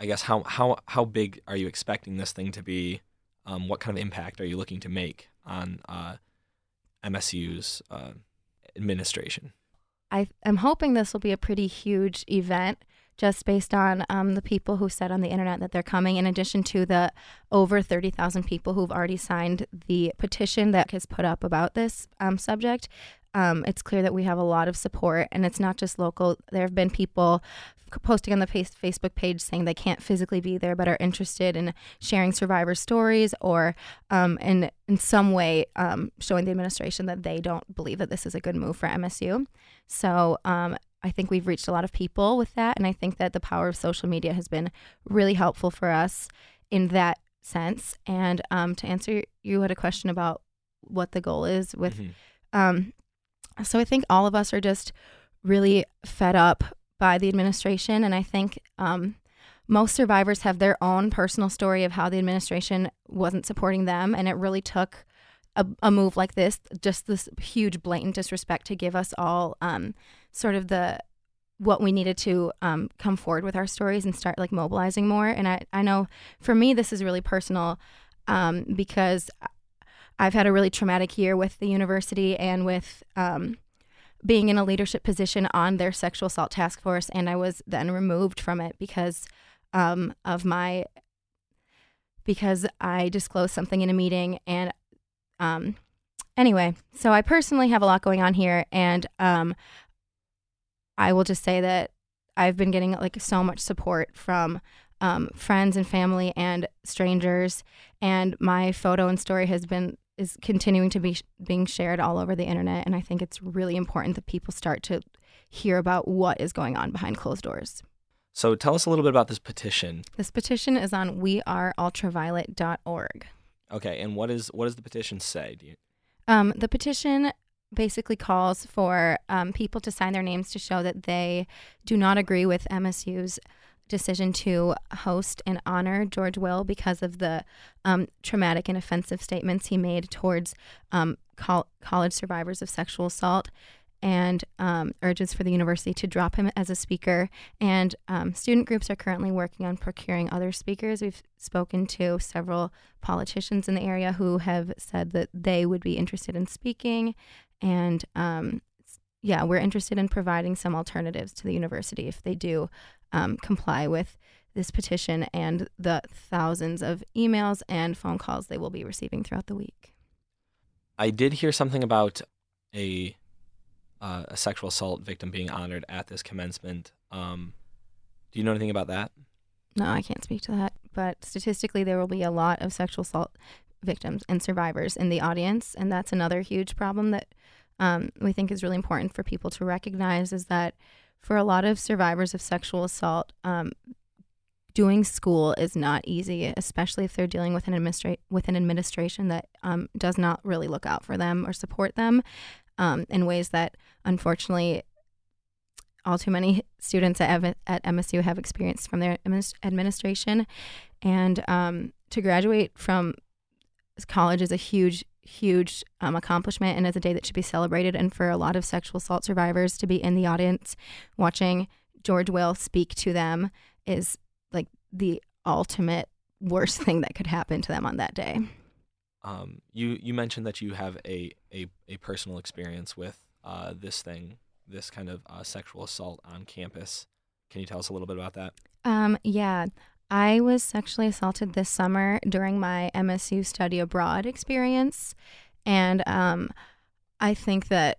I guess how how how big are you expecting this thing to be? Um, what kind of impact are you looking to make on uh, MSU's uh, administration? I am hoping this will be a pretty huge event just based on um, the people who said on the internet that they're coming, in addition to the over 30,000 people who've already signed the petition that is put up about this um, subject. Um, it's clear that we have a lot of support, and it's not just local. There have been people posting on the Facebook page saying they can't physically be there but are interested in sharing survivor stories or um, in, in some way um, showing the administration that they don't believe that this is a good move for MSU. So um, I think we've reached a lot of people with that. And I think that the power of social media has been really helpful for us in that sense. And um, to answer, you had a question about what the goal is with. Mhm. Um, so I think all of us are just really fed up by the administration. And I think um, most survivors have their own personal story of how the administration wasn't supporting them. And it really took a, a move like this, just this huge blatant disrespect to give us all um, sort of the what we needed to um, come forward with our stories and start like mobilizing more. And I, I know for me, this is really personal um, because I've had a really traumatic year with the university and with um, being in a leadership position on their sexual assault task force. And I was then removed from it because um, of my, because I disclosed something in a meeting. And um, anyway, so I personally have a lot going on here. And um, I will just say that I've been getting like so much support from um, friends and family and strangers, and my photo and story has been is continuing to be sh- being shared all over the internet. And I think it's really important that people start to hear about what is going on behind closed doors. So tell us a little bit about this petition. This petition is on weareultraviolet.org. Okay, and what is what does the petition say? Do you, Um, the petition basically calls for um, people to sign their names to show that they do not agree with MSU's decision to host and honor George Will because of the um, traumatic and offensive statements he made towards um, col- college survivors of sexual assault. And um, urges for the university to drop him as a speaker. And um, student groups are currently working on procuring other speakers. We've spoken to several politicians in the area who have said that they would be interested in speaking. And um, yeah, we're interested in providing some alternatives to the university if they do um, comply with this petition and the thousands of emails and phone calls they will be receiving throughout the week. I did hear something about a uh, a sexual assault victim being honored at this commencement. Um, do you know anything about that? No, I can't speak to that, but statistically, there will be a lot of sexual assault victims and survivors in the audience, and that's another huge problem that um, we think is really important for people to recognize is that for a lot of survivors of sexual assault, um, doing school is not easy, especially if they're dealing with an administra- with an administration that um, does not really look out for them or support them um, in ways that, unfortunately, all too many students at, Ev- at MSU have experienced from their adminis- administration. And um, to graduate from college is a huge, huge um, accomplishment and is a day that should be celebrated. And for a lot of sexual assault survivors to be in the audience watching George Will speak to them is like the ultimate worst thing that could happen to them on that day. Um, you you mentioned that you have a a, a personal experience with uh, this thing, this kind of uh, sexual assault on campus. Can you tell us a little bit about that? Um, yeah. I was sexually assaulted this summer during my MSU study abroad experience. And um, I think that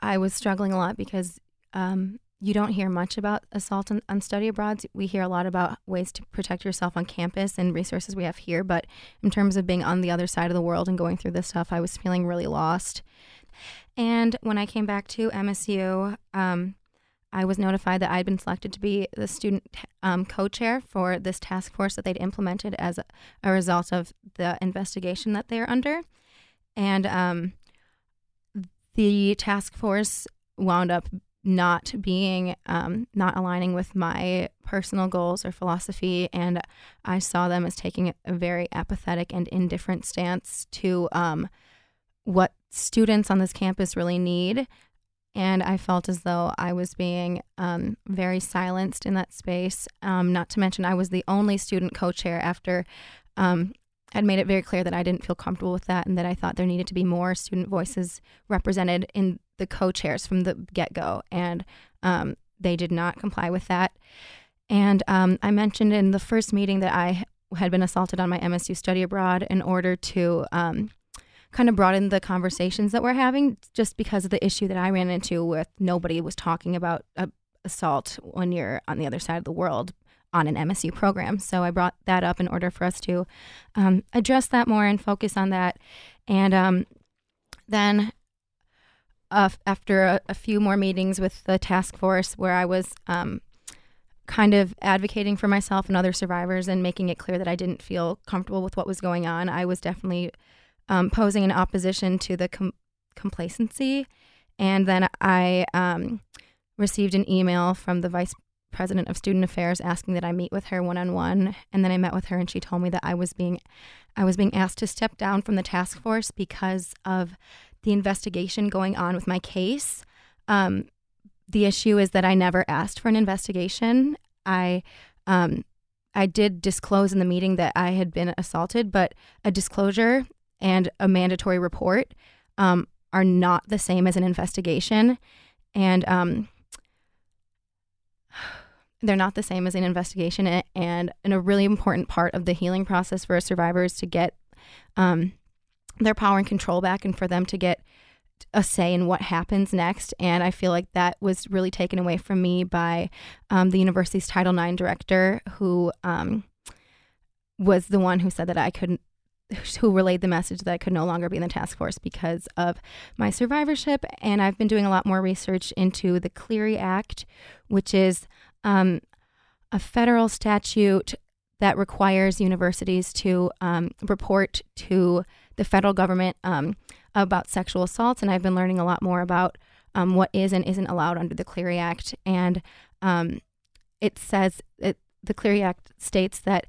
I was struggling a lot because um, you don't hear much about assault on, on study abroad. We hear a lot about ways to protect yourself on campus and resources we have here. But in terms of being on the other side of the world and going through this stuff, I was feeling really lost. And when I came back to MSU, um, I was notified that I'd been selected to be the student um, co chair for this task force that they'd implemented as a, result of the investigation that they're under. And um, the task force wound up not being um, not aligning with my personal goals or philosophy and i saw them as taking a very apathetic and indifferent stance to um, what students on this campus really need and i felt as though i was being um, very silenced in that space um, not to mention i was the only student co-chair after um, I'd made it very clear that I didn't feel comfortable with that and that I thought there needed to be more student voices represented in the co chairs from the get go. And um, they did not comply with that. And um, I mentioned in the first meeting that I had been assaulted on my MSU study abroad in order to um, kind of broaden the conversations that we're having, just because of the issue that I ran into with nobody was talking about uh, assault when you're on the other side of the world on an MSU program. So I brought that up in order for us to um, address that more and focus on that. And um, then uh, after a, a, few more meetings with the task force, where I was um, kind of advocating for myself and other survivors and making it clear that I didn't feel comfortable with what was going on, I was definitely um, posing in opposition to the com- complacency. And then I um, received an email from the vice president of student affairs asking that I meet with her one on one and then I met with her and she told me that I was being I was being asked to step down from the task force because of the investigation going on with my case. Um, the issue is that I never asked for an investigation. I um, I did disclose in the meeting that I had been assaulted, but a disclosure and a mandatory report um, are not the same as an investigation. And um, they're not the same as an investigation and, and a really important part of the healing process for a survivor is to get um, their power and control back and for them to get a say in what happens next and i feel like that was really taken away from me by um, the university's title ix director who um, was the one who said that i couldn't (laughs) who relayed the message that I could no longer be in the task force because of my survivorship. And I've been doing a lot more research into the Clery Act, which is um, a federal statute that requires universities to um, report to the federal government um, about sexual assaults. And I've been learning a lot more about um, what is and isn't allowed under the Clery Act. And um, it says it, the Clery Act states that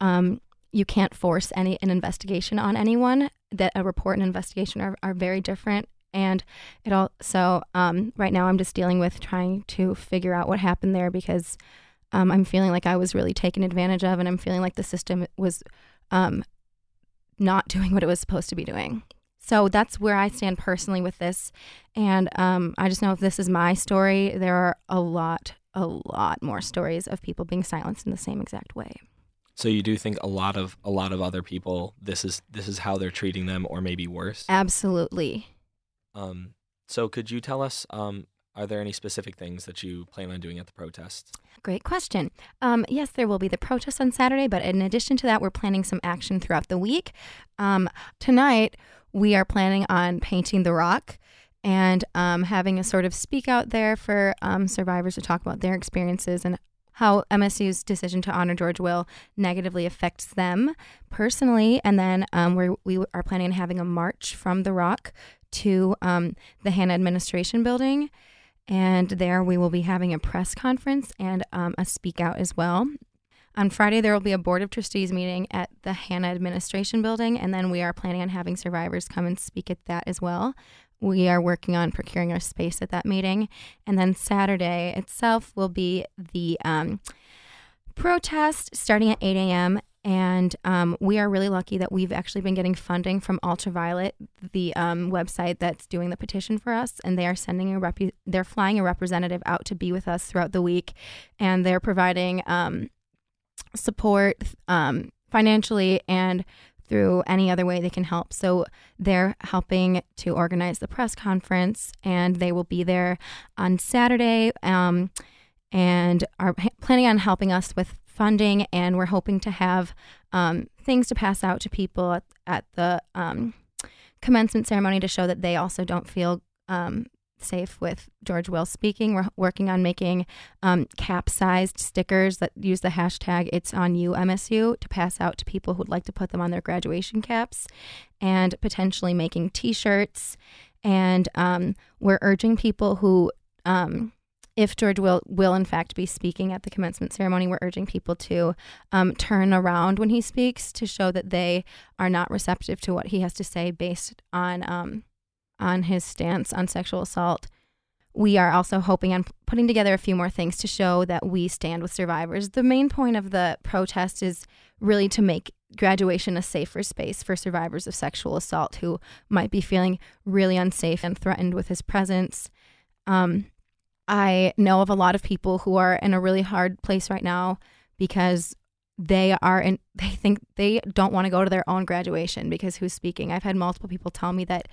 um, you can't force any an investigation on anyone. That a report and investigation are, are very different. And it also, um, right now, I'm just dealing with trying to figure out what happened there because um, I'm feeling like I was really taken advantage of, and I'm feeling like the system was um, not doing what it was supposed to be doing. So that's where I stand personally with this. And um, I just know if this is my story, there are a lot, a lot more stories of people being silenced in the same exact way. So you do think a lot of a lot of other people this is this is how they're treating them or maybe worse? Absolutely. Um, so could you tell us, um, are there any specific things that you plan on doing at the protest? Great question. Um, yes, there will be the protest on Saturday, but in addition to that, we're planning some action throughout the week. Um, tonight, we are planning on painting the rock and um, having a sort of speak out there for um, survivors to talk about their experiences and how MSU's decision to honor George Will negatively affects them personally. And then um, we're, we are planning on having a march from the rock to um, the Hanna Administration Building. And there we will be having a press conference and um, a speak out as well. On Friday, there will be a Board of Trustees meeting at the Hanna Administration Building, and then we are planning on having survivors come and speak at that as well. We are working on procuring our space at that meeting. And then Saturday itself will be the um, protest starting at 8 a.m. And um, we are really lucky that we've actually been getting funding from Ultraviolet, the um, website that's doing the petition for us, and they are sending a rep- they're flying a representative out to be with us throughout the week, and they're providing um, support um, financially and through any other way they can help. So they're helping to organize the press conference, and they will be there on Saturday. Um, and are planning on helping us with funding, and we're hoping to have um, things to pass out to people at, at the um, commencement ceremony to show that they also don't feel um, safe with George Will speaking. We're working on making um, cap-sized stickers that use the hashtag It's On You MSU to pass out to people who'd like to put them on their graduation caps, and potentially making T-shirts. And um, we're urging people who um, if George Will will in fact be speaking at the commencement ceremony, we're urging people to um, turn around when he speaks to show that they are not receptive to what he has to say based on um, on his stance on sexual assault. We are also hoping on putting together a few more things to show that we stand with survivors. The main point of the protest is really to make graduation a safer space for survivors of sexual assault who might be feeling really unsafe and threatened with his presence. Um, I know of a lot of people who are in a really hard place right now because they are and (laughs) they think they don't want to go to their own graduation because who's speaking. I've had multiple people tell me that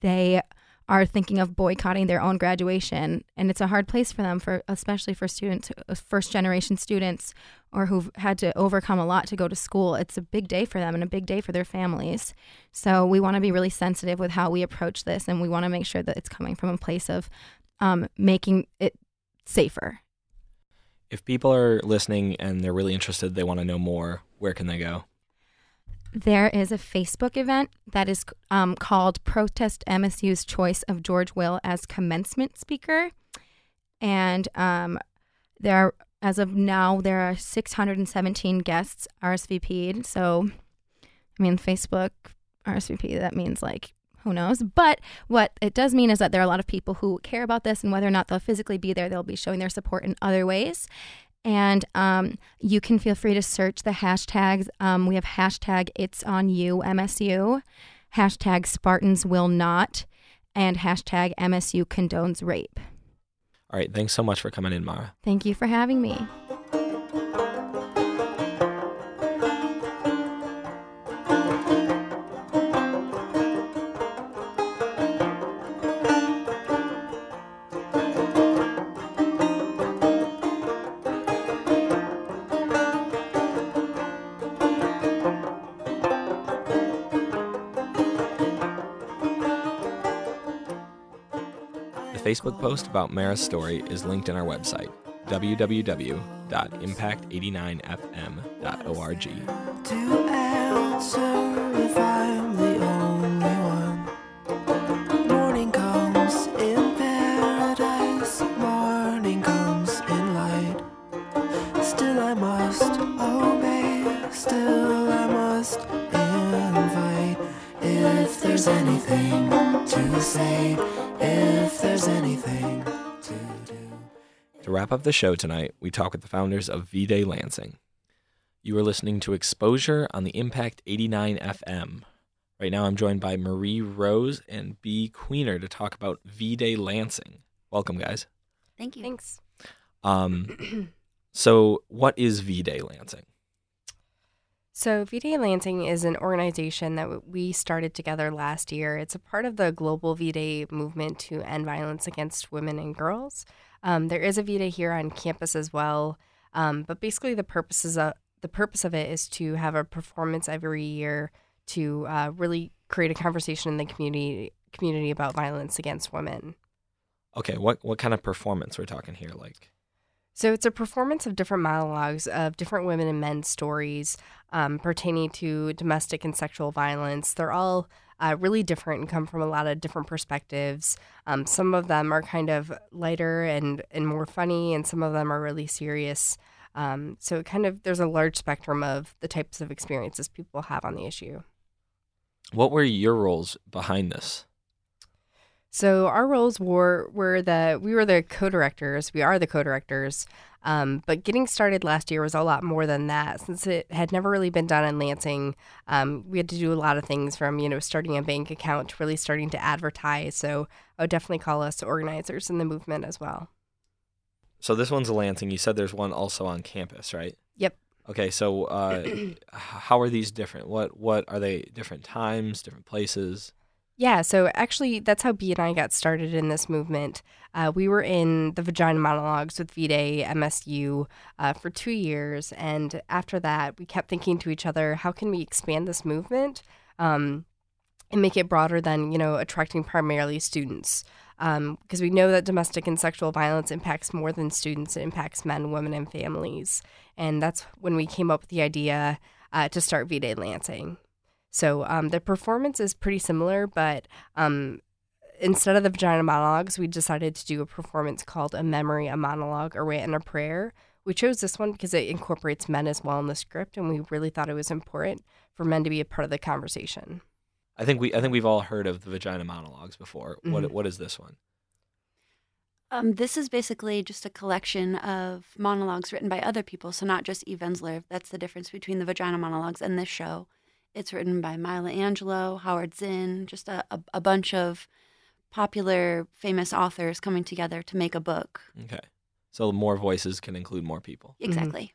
they are thinking of boycotting their own graduation and it's a hard place for them for especially for students first generation students or who've had to overcome a lot to go to school. It's a big day for them and a big day for their families. So we want to be really sensitive with how we approach this and we want to make sure that it's coming from a place of um, making it safer If people are listening and they're really interested, they want to know more, where can they go? There is a Facebook event that is um, called Protest MSU's Choice of George Will as Commencement Speaker. And um, there are, as of now, there are 617 guests RSVP'd. So, I mean, Facebook RSVP, that means like, who knows? But what it does mean is that there are a lot of people who care about this, and whether or not they'll physically be there, they'll be showing their support in other ways. And um, you can feel free to search the hashtags. Um, we have hashtag It's On You MSU, hashtag Spartans Will Not, and hashtag MSU Condones Rape. All right, thanks so much for coming in, Mara. Thank you for having me. Facebook post about Mara's story is linked in our website, www.impact89fm.org. To up the show tonight, we talk with the founders of V Day Lansing. You are listening to Exposure on the Impact 89 FM. Right now, I'm joined by Marie Rose and B. Queener to talk about V Day Lansing. Welcome, guys. Thank you. Thanks. Um, (clears throat) so, what is V Day Lansing? So, V-Day Lansing is an organization that we started together last year. It's a part of the global V-Day movement to end violence against women and girls. Um, there is a V-Day here on campus as well, um, but basically the purposes of the purpose of it is to have a performance every year to uh, really create a conversation in the community community about violence against women. Okay, what what kind of performance we're talking here? Like, So it's a performance of different monologues of different women and men's stories um, pertaining to domestic and sexual violence. They're all uh, really different and come from a lot of different perspectives. Um, some of them are kind of lighter and, and more funny, and some of them are really serious. Um, so it kind of there's a large spectrum of the types of experiences people have on the issue. what were your roles behind this? So our roles were were the we were the co-directors. We are the co-directors. Um, but getting started last year was a lot more than that, since it had never really been done in Lansing. Um, we had to do a lot of things, from you know starting a bank account to really starting to advertise. So I would definitely call us organizers in the movement as well. So this one's a Lansing. You said there's one also on campus, right? Yep. Okay, so uh, (clears throat) how are these different? What what are they? Different times, different places? Yeah, so actually, that's how B and I got started in this movement. Uh, we were in the Vagina Monologues with V-Day MSU uh, for two years, and after that, we kept thinking to each other, how can we expand this movement um, and make it broader than you know attracting primarily students? because we know that domestic and sexual violence impacts more than students, it impacts men, women, and families. And that's when we came up with the idea uh, to start V Day Lansing. So um, the performance is pretty similar, but um, instead of the vagina monologues, we decided to do a performance called a memory, a monologue, a rant, and a prayer. We chose this one because it incorporates men as well in the script, and we really thought it was important for men to be a part of the conversation. I think we I think we've all heard of the vagina monologues before. What Mhm. what is this one? Um, this is basically just a collection of monologues written by other people, so not just Eve Ensler. That's the difference between the vagina monologues and this show. It's written by Maya Angelou, Howard Zinn, just a, a, a bunch of popular, famous authors coming together to make a book. Okay. So more voices can include more people. Exactly.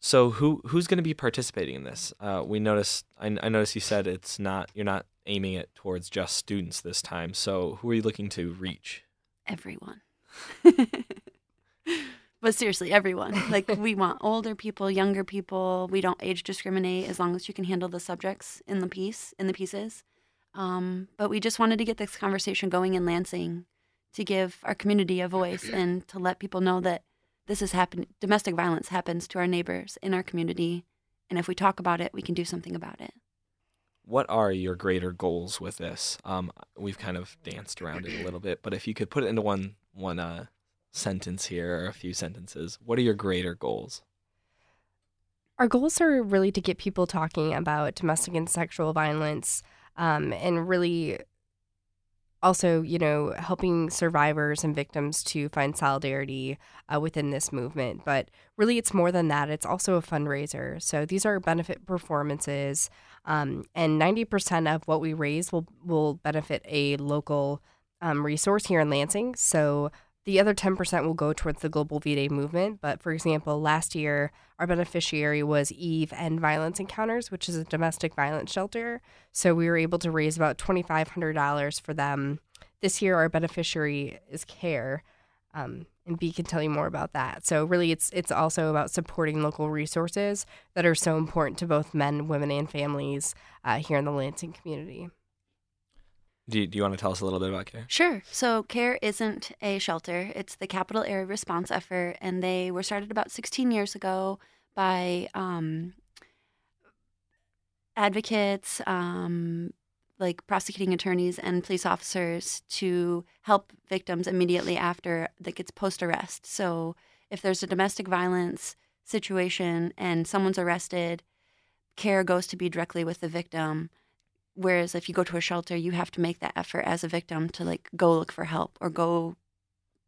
So who who's going to be participating in this? Uh, we noticed. I, I noticed you said it's not. You're not aiming it towards just students this time. So who are you looking to reach? Everyone. (laughs) but seriously, everyone. Like, we want older people, younger people. We don't age discriminate as long as you can handle the subjects in the piece, in the pieces. Um, but we just wanted to get this conversation going in Lansing to give our community a voice and to let people know that this is happening. Domestic violence happens to our neighbors in our community. And if we talk about it, we can do something about it. What are your greater goals with this? Um, we've kind of danced around it a little bit, but if you could put it into one one uh, sentence here or a few sentences, what are your greater goals? Our goals are really to get people talking about domestic and sexual violence um, and really also, you know, helping survivors and victims to find solidarity uh, within this movement. But really, it's more than that. It's also a fundraiser. So these are benefit performances, um, and 90% of what we raise will, will benefit a local um, resource here in Lansing. So the other 10% will go towards the Global V Day movement. But for example, last year, our beneficiary was EVE End Violent Encounters, which is a domestic violence shelter. So we were able to raise about $2,500 for them. This year, our beneficiary is CARE. Um, and B can tell you more about that. So really, it's it's also about supporting local resources that are so important to both men, women, and families uh, here in the Lansing community. Do you, do you want to tell us a little bit about care? Sure. So, CARE isn't a shelter, it's the Capital Area Response Effort, and they were started about 16 years ago by um, advocates, um, like prosecuting attorneys and police officers to help victims immediately after that gets post arrest. So, if there's a domestic violence situation and someone's arrested, care goes to be directly with the victim whereas if you go to a shelter you have to make that effort as a victim to like go look for help or go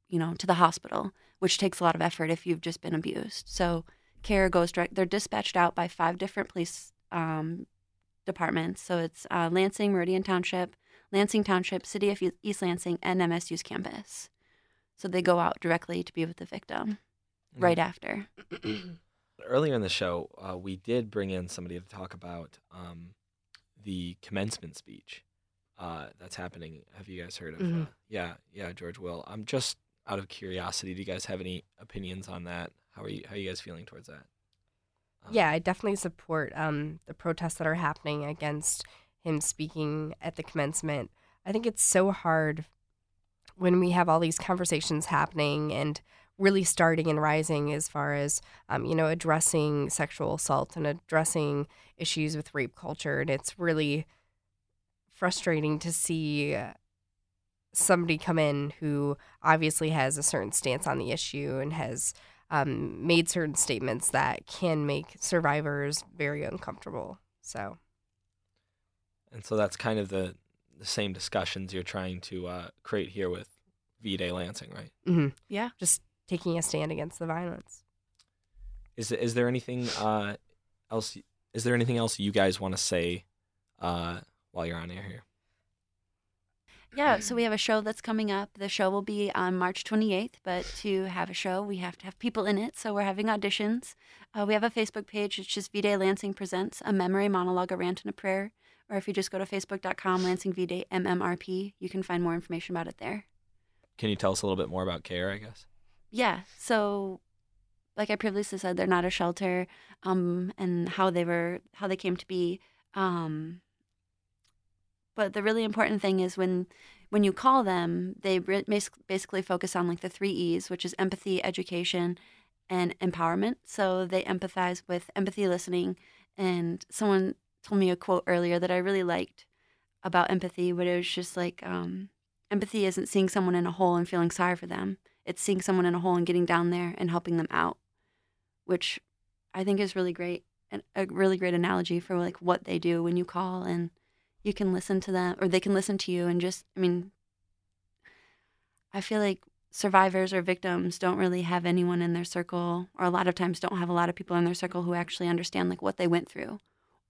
you know to the hospital which takes a lot of effort if you've just been abused. So care goes direct they're dispatched out by five different police um, departments. So it's uh, lansing meridian township lansing township city of east lansing and msu's campus. So they go out directly to be with the victim right after. (clears throat) Earlier in the show, uh, we did bring in somebody to talk about um, the commencement speech uh, that's happening. Have you guys heard of? Uh, Mhm. yeah, yeah, George Will. I'm just out of curiosity. Do you guys have any opinions on that? How are you? How are you guys feeling towards that? Yeah, I definitely support um, the protests that are happening against him speaking at the commencement. I think it's so hard when we have all these conversations happening and really starting and rising as far as um, you know addressing sexual assault and addressing issues with rape culture and it's really frustrating to see somebody come in who obviously has a certain stance on the issue and has um, made certain statements that can make survivors very uncomfortable. So, And so that's kind of the the same discussions you're trying to uh, create here with V Day Lansing, right? mhm. yeah just taking a stand against the violence. Is is there anything uh, else? Is there anything else you guys want to say uh, while you're on air here? Yeah, so we have a show that's coming up. The show will be on March 28th, but to have a show, we have to have people in it. So we're having auditions. Uh, we have a Facebook page. It's just V Day Lansing Presents a memory monologue, a rant, and a prayer. Or if you just go to facebook.com, Lansing V Day MMRP, you can find more information about it there. Can you tell us a little bit more about CARE? I guess. Yeah, so like I previously said, they're not a shelter, um, and how they were, how they came to be. Um, but the really important thing is when when you call them, they basically focus on like the three E's, which is empathy, education, and empowerment. So they empathize with empathy listening. And someone told me a quote earlier that I really liked about empathy, but it was just like um, empathy isn't seeing someone in a hole and feeling sorry for them. It's seeing someone in a hole and getting down there and helping them out, which I think is really great and a really great analogy for like what they do when you call and you can listen to them or they can listen to you and just I mean I feel like survivors or victims don't really have anyone in their circle or a lot of times don't have a lot of people in their circle who actually understand like what they went through.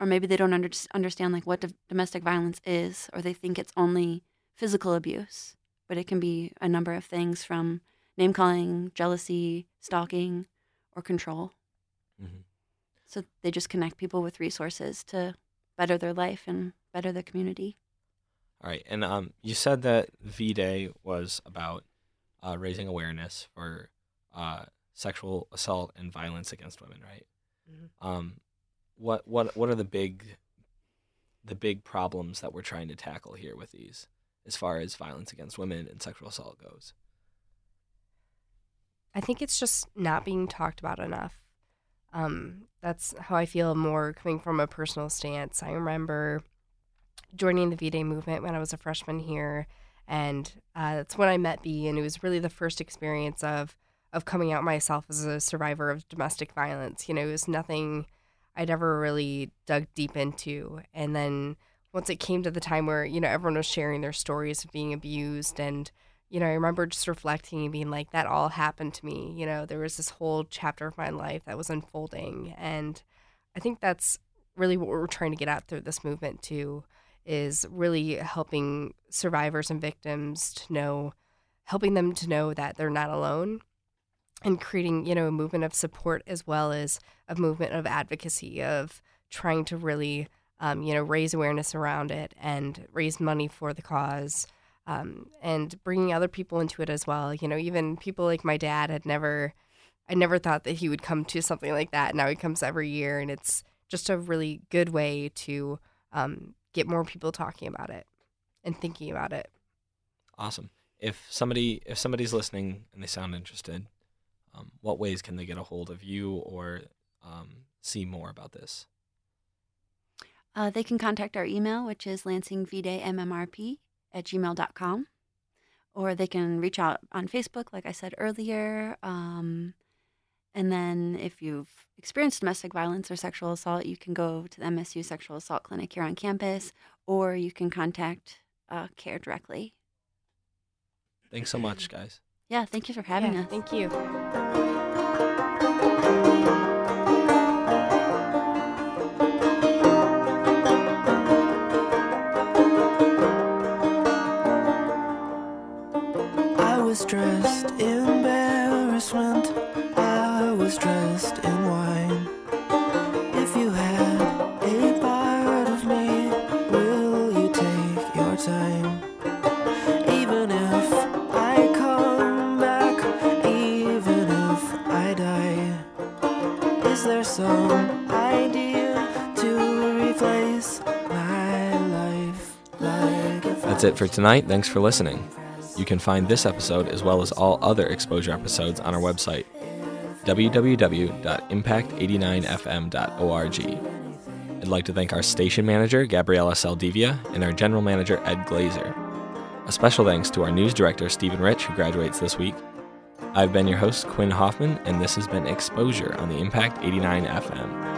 Or maybe they don't under- understand like what do- domestic violence is or they think it's only physical abuse but it can be a number of things from name calling jealousy stalking or control Mhm. so they just connect people with resources to better their life and better the community All right, and um, you said that V Day was about uh, raising awareness for uh, sexual assault and violence against women, right? Mhm. Um, what what what are the big the big problems that we're trying to tackle here with these, as far as violence against women and sexual assault goes? I think it's just not being talked about enough. Um, that's how I feel more coming from a personal stance. I remember joining the V Day movement when I was a freshman here, and uh, that's when I met B, and it was really the first experience of of coming out myself as a survivor of domestic violence. You know, it was nothing I'd ever really dug deep into, and then once it came to the time where you know everyone was sharing their stories of being abused and you know, I remember just reflecting and being like, that all happened to me. You know, there was this whole chapter of my life that was unfolding. And I think that's really what we're trying to get at through this movement, too, is really helping survivors and victims to know, helping them to know that they're not alone and creating, you know, a movement of support as well as a movement of advocacy, of trying to really, um, you know, raise awareness around it and raise money for the cause um, and bringing other people into it as well. You know, even people like my dad had never, I never thought that he would come to something like that. Now he comes every year, and it's just a really good way to um, get more people talking about it and thinking about it. Awesome. If somebody if somebody's listening and they sound interested, um, what ways can they get a hold of you or um, see more about this? Uh, they can contact our email, which is lansingvdaymmrp at gmail.com. Or they can reach out on Facebook, like I said earlier. Um, and then if you've experienced domestic violence or sexual assault, you can go to the MSU Sexual Assault Clinic here on campus, or you can contact uh, CARE directly. Thanks so much, guys. Yeah, thank you for having Yeah, us. Thank you. Dressed in embarrassment. I was dressed in wine. If you had a part of me, will you take your time? Even if I come back, even if I die, is there some idea to replace my life like That's it for tonight. Thanks for listening. You can find this episode as well as all other exposure episodes on our website, www.impact89fm.org. I'd like to thank our station manager, Gabriela Saldivia, and our general manager, Ed Glazer. A special thanks to our news director, Stephen Rich, who graduates this week. I've been your host, Quinn Hoffman, and this has been Exposure on the Impact 89 FM.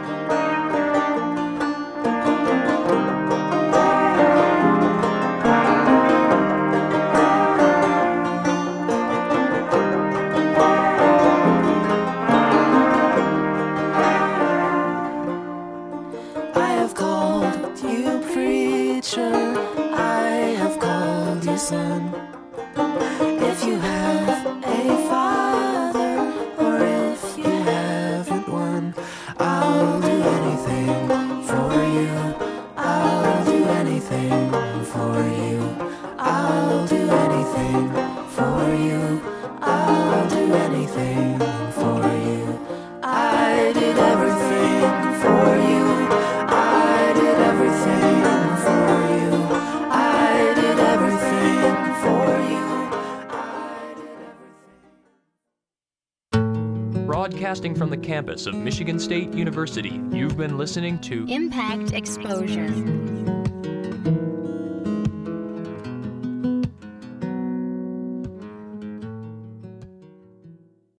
Campus of Michigan State University, you've been listening to Impact Exposure.